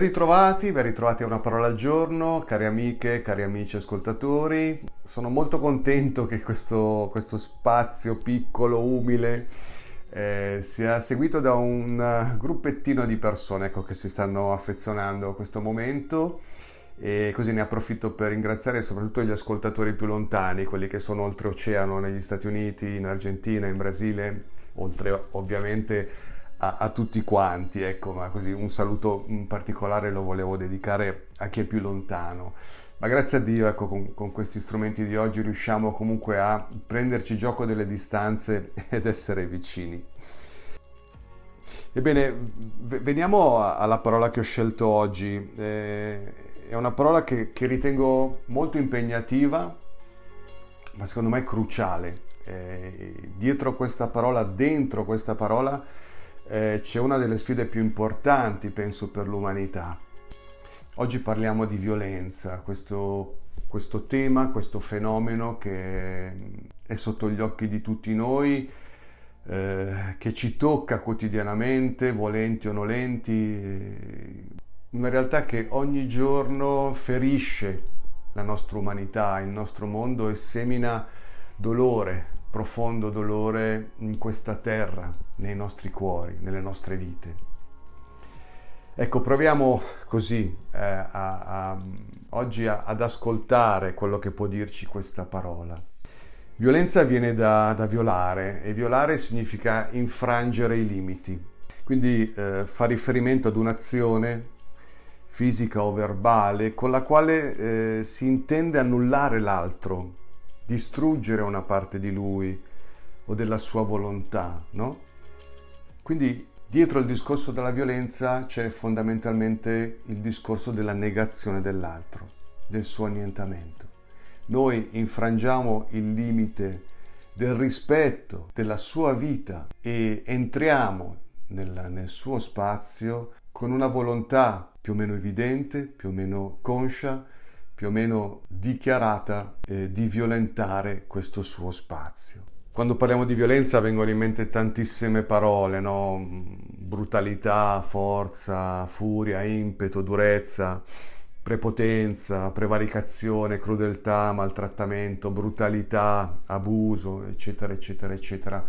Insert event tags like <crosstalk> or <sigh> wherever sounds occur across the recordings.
Ben ritrovati, ben ritrovati a una parola al giorno, cari amiche, cari amici ascoltatori. Sono molto contento che questo, questo spazio piccolo, umile, eh, sia seguito da un gruppettino di persone ecco, che si stanno affezionando a questo momento e così ne approfitto per ringraziare soprattutto gli ascoltatori più lontani, quelli che sono oltreoceano negli Stati Uniti, in Argentina, in Brasile, oltre ovviamente a, a, tutti quanti, ecco, ma così un saluto in particolare lo volevo dedicare a chi è più lontano. Ma grazie a Dio, ecco, con, con questi strumenti di oggi riusciamo comunque a prenderci gioco delle distanze <laughs> ed essere vicini. Ebbene, veniamo alla parola che ho scelto oggi. Eh, è una parola che, che, ritengo molto impegnativa, ma secondo me cruciale. Eh, dietro questa parola, dentro questa parola, eh, c'è una delle sfide più importanti, penso, per l'umanità. Oggi parliamo di violenza, questo, questo tema, questo fenomeno che è sotto gli occhi di tutti noi, eh, che ci tocca quotidianamente, volenti o nolenti, una realtà che ogni giorno ferisce la nostra umanità, il nostro mondo e semina dolore, profondo dolore in questa terra, nei nostri cuori, nelle nostre vite. Ecco, proviamo così eh, a, a, oggi a, ad ascoltare quello che può dirci questa parola. Violenza viene da, da violare e violare significa infrangere i limiti, quindi eh, fa riferimento ad un'azione fisica o verbale con la quale eh, si intende annullare l'altro, distruggere una parte di lui o della sua volontà, no? Quindi dietro il discorso della violenza c'è fondamentalmente il discorso della negazione dell'altro, del suo annientamento. Noi infrangiamo il limite del rispetto della sua vita e entriamo nel, nel suo spazio con una volontà più o meno evidente, più o meno conscia, più o meno dichiarata eh, di violentare questo suo spazio. Quando parliamo di violenza vengono in mente tantissime parole, no? brutalità, forza, furia, impeto, durezza, prepotenza, prevaricazione, crudeltà, maltrattamento, brutalità, abuso, eccetera, eccetera, eccetera.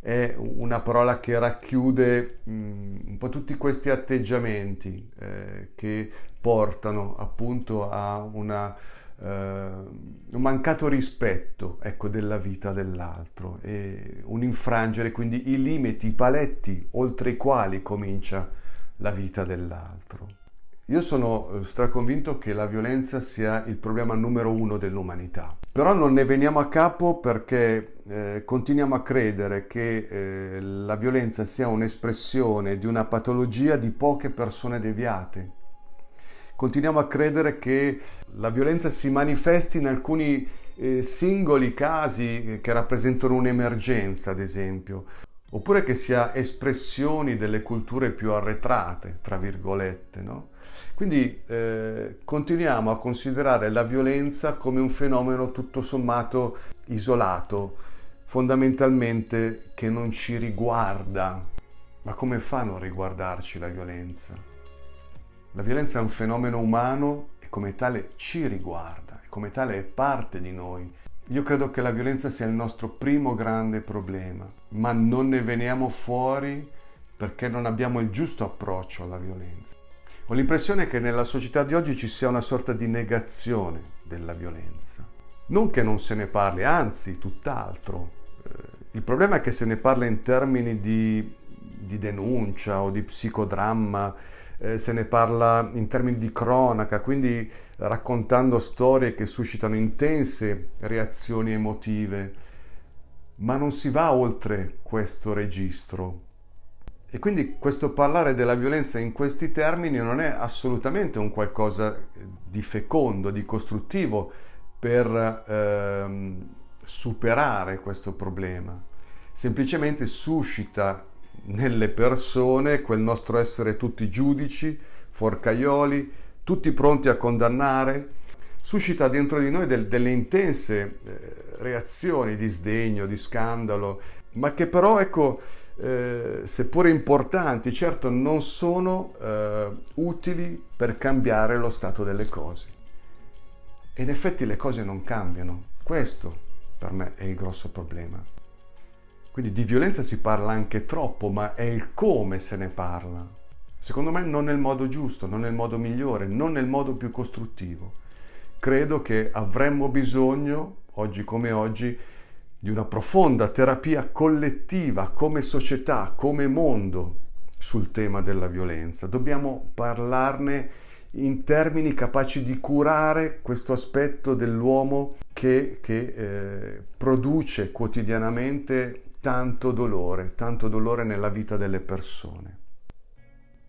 È una parola che racchiude mh, un po' tutti questi atteggiamenti eh, che portano appunto a una, uh, un mancato rispetto ecco, della vita dell'altro e un infrangere quindi i limiti, i paletti oltre i quali comincia la vita dell'altro. Io sono eh, straconvinto che la violenza sia il problema numero uno dell'umanità, però non ne veniamo a capo perché eh, continuiamo a credere che eh, la violenza sia un'espressione di una patologia di poche persone deviate continuiamo a credere che la violenza si manifesti in alcuni eh, singoli casi eh, che rappresentano un'emergenza, ad esempio, oppure che sia espressioni delle culture più arretrate, tra virgolette, no? Quindi eh, continuiamo a considerare la violenza come un fenomeno tutto sommato isolato, fondamentalmente che non ci riguarda. Ma come fa a non riguardarci la violenza? La violenza è un fenomeno umano e come tale ci riguarda, e come tale è parte di noi. Io credo che la violenza sia il nostro primo grande problema, ma non ne veniamo fuori perché non abbiamo il giusto approccio alla violenza. Ho l'impressione che nella società di oggi ci sia una sorta di negazione della violenza. Non che non se ne parli, anzi, tutt'altro. Eh, il problema è che se ne parla in termini di, di denuncia o di psicodramma, eh, se ne parla in termini di cronaca, quindi raccontando storie che suscitano intense reazioni emotive, ma non si va oltre questo registro. E quindi questo parlare della violenza in questi termini non è assolutamente un qualcosa di fecondo, di costruttivo per ehm, superare questo problema. Semplicemente suscita nelle persone quel nostro essere tutti giudici, forcaioli, tutti pronti a condannare, suscita dentro di noi del, delle intense eh, reazioni di sdegno, di scandalo, ma che però ecco eh, seppure importanti, certo non sono eh, utili per cambiare lo stato delle cose. E in effetti le cose non cambiano. Questo per me è il grosso problema. Quindi di violenza si parla anche troppo, ma è il come se ne parla. Secondo me non nel modo giusto, non nel modo migliore, non nel modo più costruttivo. Credo che avremmo bisogno, oggi come oggi, di una profonda terapia collettiva come società, come mondo sul tema della violenza. Dobbiamo parlarne in termini capaci di curare questo aspetto dell'uomo che, che eh, produce quotidianamente tanto dolore, tanto dolore nella vita delle persone.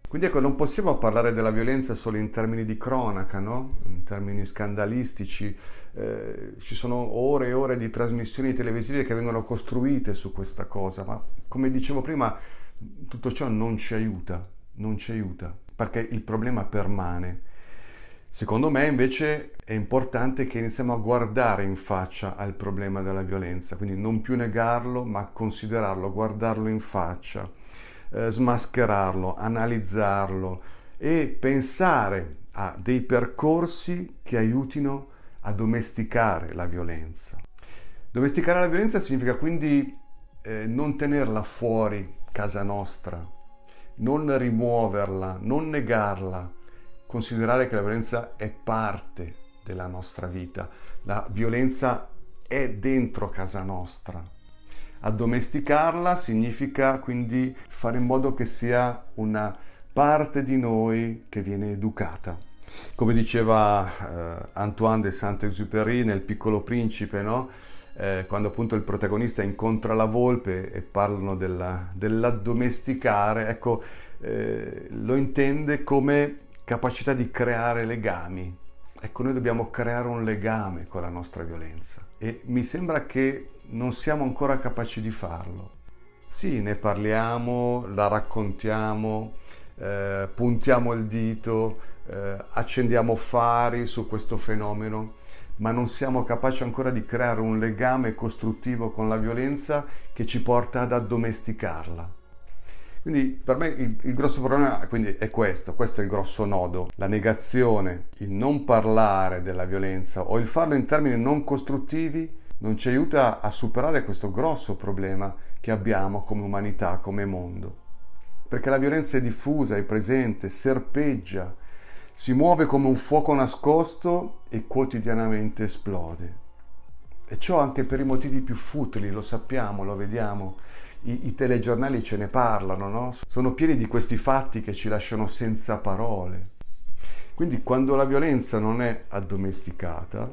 Quindi ecco, non possiamo parlare della violenza solo in termini di cronaca, no? in termini scandalistici. Eh, ci sono ore e ore di trasmissioni televisive che vengono costruite su questa cosa, ma come dicevo prima, tutto ciò non ci aiuta, non ci aiuta, perché il problema permane. Secondo me invece è importante che iniziamo a guardare in faccia al problema della violenza, quindi non più negarlo, ma considerarlo, guardarlo in faccia, eh, smascherarlo, analizzarlo e pensare a dei percorsi che aiutino a domesticare la violenza. Domesticare la violenza significa quindi eh, non tenerla fuori casa nostra, non rimuoverla, non negarla, considerare che la violenza è parte della nostra vita, la violenza è dentro casa nostra. Addomesticarla significa quindi fare in modo che sia una parte di noi che viene educata. Come diceva eh, Antoine de Saint-Exupéry nel Piccolo Principe, no? eh, quando appunto il protagonista incontra la volpe e parlano della, dell'addomesticare, ecco, eh, lo intende come capacità di creare legami. Ecco, noi dobbiamo creare un legame con la nostra violenza e mi sembra che non siamo ancora capaci di farlo. Sì, ne parliamo, la raccontiamo, eh, puntiamo il dito, eh, accendiamo fari su questo fenomeno, ma non siamo capaci ancora di creare un legame costruttivo con la violenza che ci porta ad addomesticarla. Quindi per me il, il grosso problema è questo, questo è il grosso nodo, la negazione, il non parlare della violenza o il farlo in termini non costruttivi non ci aiuta a superare questo grosso problema che abbiamo come umanità, come mondo. Perché la violenza è diffusa, è presente, serpeggia, si muove come un fuoco nascosto e quotidianamente esplode. E ciò anche per i motivi più futili, lo sappiamo, lo vediamo i, i telegiornali ce ne parlano, no? sono pieni di questi fatti che ci lasciano senza parole. Quindi quando la violenza non è addomesticata,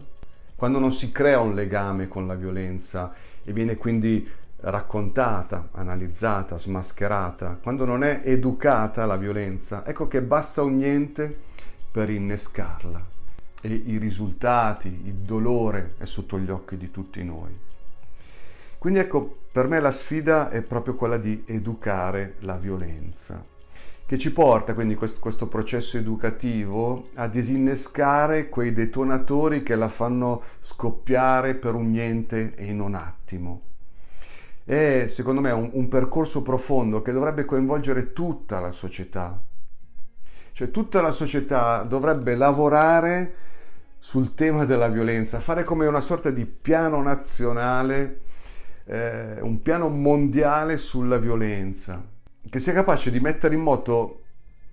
quando non si crea un legame con la violenza e viene quindi raccontata, analizzata, smascherata, quando non è educata la violenza, ecco che basta un niente per innescarla e i risultati, il dolore è sotto gli occhi di tutti noi. Quindi ecco, per me la sfida è proprio quella di educare la violenza, che ci porta quindi questo, questo processo educativo a disinnescare quei detonatori che la fanno scoppiare per un niente e in un attimo. È secondo me un, un percorso profondo che dovrebbe coinvolgere tutta la società, cioè tutta la società dovrebbe lavorare sul tema della violenza, fare come una sorta di piano nazionale eh, un piano mondiale sulla violenza, che sia capace di mettere in moto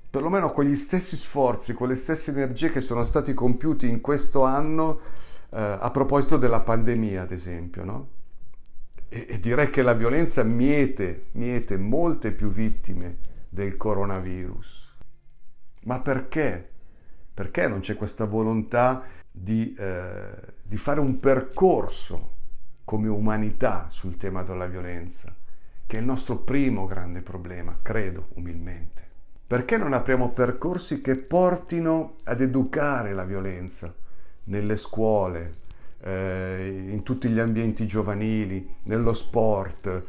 perlomeno quegli stessi sforzi, quelle stesse energie che sono stati compiuti in questo anno eh, a proposito della pandemia, ad esempio, no? e, e, direi che la violenza miete, miete molte più vittime del coronavirus. Ma perché? Perché non c'è questa volontà di, eh, di fare un percorso come umanità sul tema della violenza, che è il nostro primo grande problema, credo umilmente. Perché non apriamo percorsi che portino ad educare la violenza nelle scuole, eh, in tutti gli ambienti giovanili, nello sport,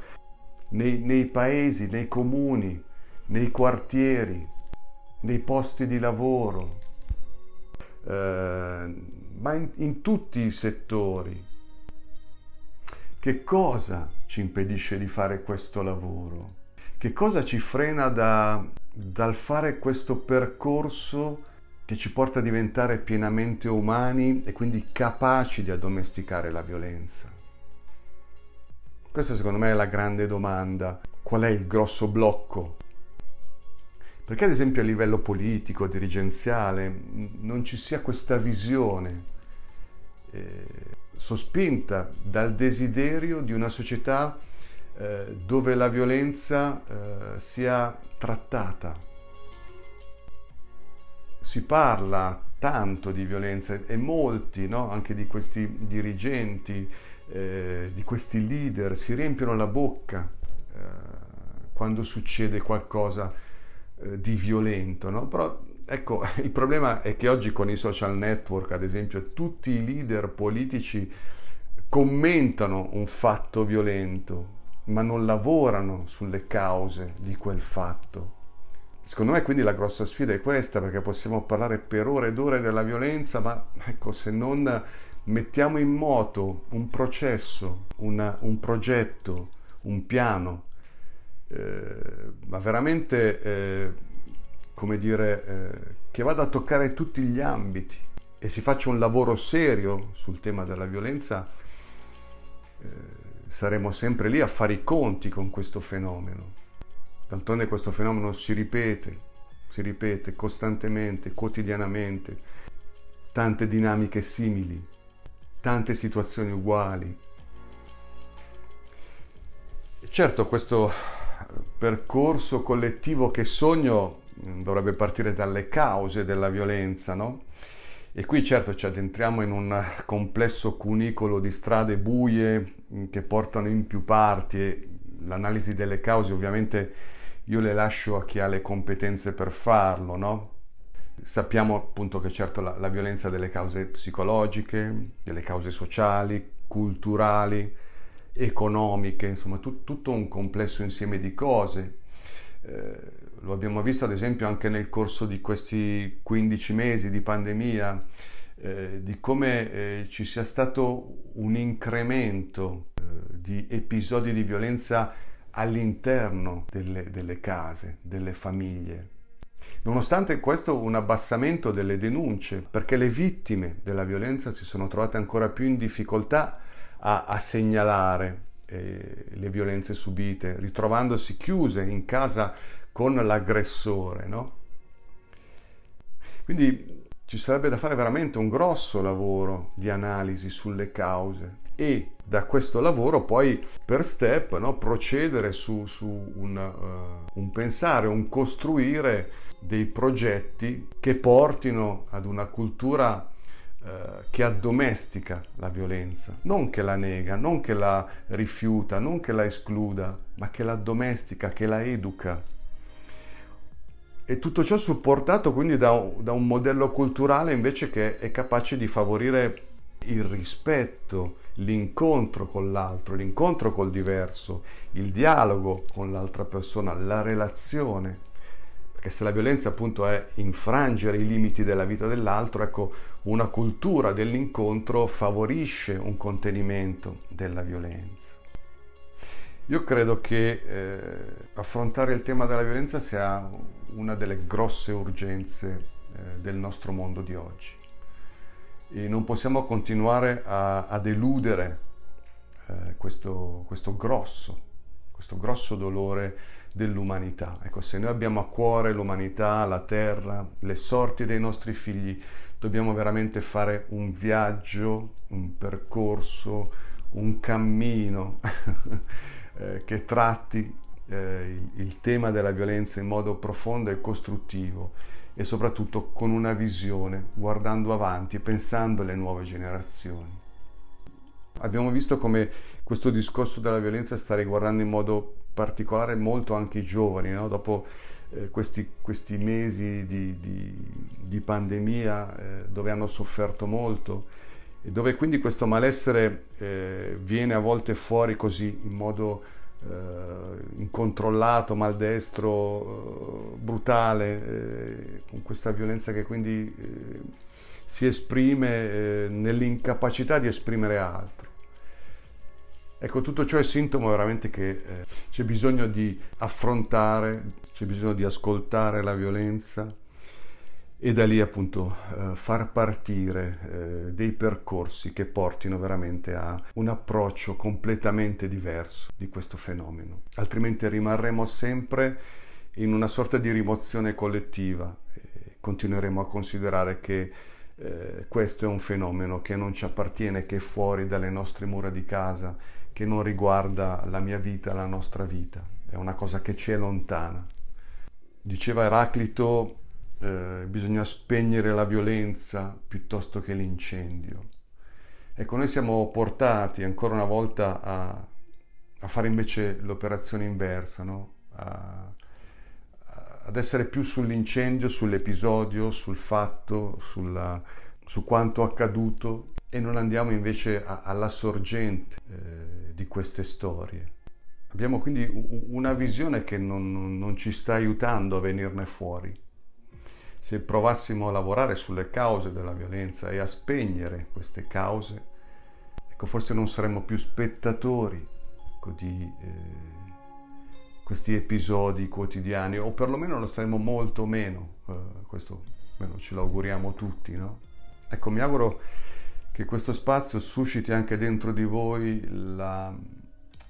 nei, nei paesi, nei comuni, nei quartieri, nei posti di lavoro, eh, ma in, in tutti i settori che cosa ci impedisce di fare questo lavoro? Che cosa ci frena da, dal fare questo percorso che ci porta a diventare pienamente umani e quindi capaci di addomesticare la violenza? Questa secondo me è la grande domanda. Qual è il grosso blocco? Perché ad esempio a livello politico, dirigenziale, non ci sia questa visione eh, sospinta dal desiderio di una società eh, dove la violenza eh, sia trattata. Si parla tanto di violenza e molti, no? anche di questi dirigenti, eh, di questi leader, si riempiono la bocca eh, quando succede qualcosa eh, di violento. No? Però ecco, <laughs> il problema è che oggi con i social network, ad esempio, tutti i leader politici commentano un fatto violento, ma non lavorano sulle cause di quel fatto. Secondo me quindi la grossa sfida è questa, perché possiamo parlare per ore ed ore della violenza, ma ecco, se non mettiamo in moto un processo, una, un progetto, un piano, eh, ma veramente, eh, come dire, eh, che vada a toccare tutti gli ambiti e si faccia un lavoro serio sul tema della violenza, eh, saremo sempre lì a fare i conti con questo fenomeno. D'altronde questo fenomeno si ripete, si ripete costantemente, quotidianamente, tante dinamiche simili, tante situazioni uguali. Certo, questo percorso collettivo che sogno dovrebbe partire dalle cause della violenza, no? E qui certo ci addentriamo in un complesso cunicolo di strade buie mm, che portano in più parti e l'analisi delle cause ovviamente io le lascio a chi ha le competenze per farlo, no? Sappiamo appunto che certo la, la violenza ha delle cause psicologiche, delle cause sociali, culturali, economiche, insomma tu, tutto un complesso insieme di cose. Eh, lo abbiamo visto ad esempio anche nel corso di questi 15 mesi di pandemia, eh, di come eh, ci sia stato un incremento eh, di episodi di violenza all'interno delle, delle case, delle famiglie. Nonostante questo un abbassamento delle denunce, perché le vittime della violenza si sono trovate ancora più in difficoltà a, a segnalare eh, le violenze subite, ritrovandosi chiuse in casa con l'aggressore, no? Quindi ci sarebbe da fare veramente un grosso lavoro di analisi sulle cause e da questo lavoro poi per step no, procedere su, su un, uh, un pensare, un costruire dei progetti che portino ad una cultura che addomestica la violenza, non che la nega, non che la rifiuta, non che la escluda, ma che la domestica, che la educa. E tutto ciò supportato quindi da, da, un modello culturale invece che è capace di favorire il rispetto, l'incontro con l'altro, l'incontro col diverso, il dialogo con l'altra persona, la relazione. Perché se la violenza appunto è infrangere i limiti della vita dell'altro, ecco, una cultura dell'incontro favorisce un contenimento della violenza. Io credo che eh, affrontare il tema della violenza sia una delle grosse urgenze eh, del nostro mondo di oggi. E non possiamo continuare a, ad eludere eh, questo, questo, grosso, questo grosso dolore dell'umanità. Ecco, se noi abbiamo a cuore l'umanità, la terra, le sorti dei nostri figli, dobbiamo veramente fare un viaggio, un percorso, un cammino <laughs> eh, che tratti eh, il, il tema della violenza in modo profondo e costruttivo e soprattutto con una visione, guardando avanti e pensando alle nuove generazioni. Abbiamo visto come questo discorso della violenza sta riguardando in modo particolare molto anche i giovani, no? dopo eh, questi, questi, mesi di, di, di pandemia eh, dove hanno sofferto molto e dove quindi questo malessere eh, viene a volte fuori così in modo eh, incontrollato, maldestro, eh, brutale, eh, con questa violenza che quindi si esprime nell'incapacità di esprimere altro. Ecco, tutto ciò è sintomo veramente che eh, c'è bisogno di affrontare, c'è bisogno di ascoltare la violenza e da lì appunto eh, far partire eh, dei percorsi che portino veramente a un approccio completamente diverso di questo fenomeno. Altrimenti rimarremo sempre in una sorta di rimozione collettiva continueremo a considerare che eh, questo è un fenomeno che non ci appartiene, che è fuori dalle nostre mura di casa, che non riguarda la mia vita, la nostra vita, è una cosa che ci è lontana. Diceva Eraclito, eh, bisogna spegnere la violenza piuttosto che l'incendio. Ecco, noi siamo portati ancora una volta a, a fare invece l'operazione inversa, no? a, ad essere più sull'incendio, sull'episodio, sul fatto, sulla, su quanto accaduto e non andiamo invece a, alla sorgente eh, di queste storie. Abbiamo quindi una visione che non, non ci sta aiutando a venirne fuori. Se provassimo a lavorare sulle cause della violenza e a spegnere queste cause, ecco, forse non saremmo più spettatori ecco, di... Eh, questi episodi quotidiani o perlomeno lo staremo molto meno, eh, questo almeno ce lo auguriamo tutti, no? Ecco, mi auguro che questo spazio susciti anche dentro di voi la,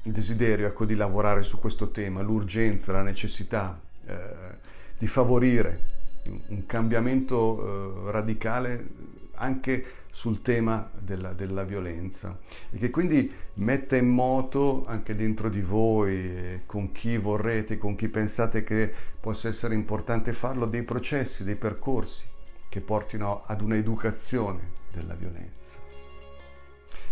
il desiderio ecco, di lavorare su questo tema, l'urgenza, la necessità eh, di favorire un cambiamento eh, radicale anche sul tema della, della, violenza e che quindi metta in moto anche dentro di voi, con chi vorrete, con chi pensate che possa essere importante farlo, dei processi, dei percorsi che portino ad un'educazione della violenza.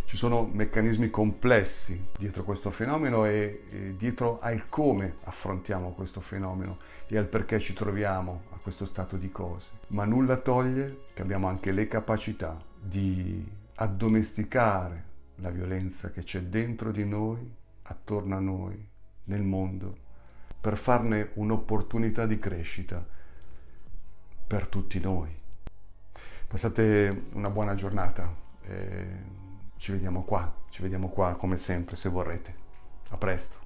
Ci sono meccanismi complessi dietro questo fenomeno e, e dietro al come affrontiamo questo fenomeno e al perché ci troviamo a questo stato di cose. Ma nulla toglie che abbiamo anche le capacità di addomesticare la violenza che c'è dentro di noi, attorno a noi, nel mondo, per farne un'opportunità di crescita per tutti noi. Passate una buona giornata. Ci vediamo qua, ci vediamo qua come sempre se vorrete. A presto.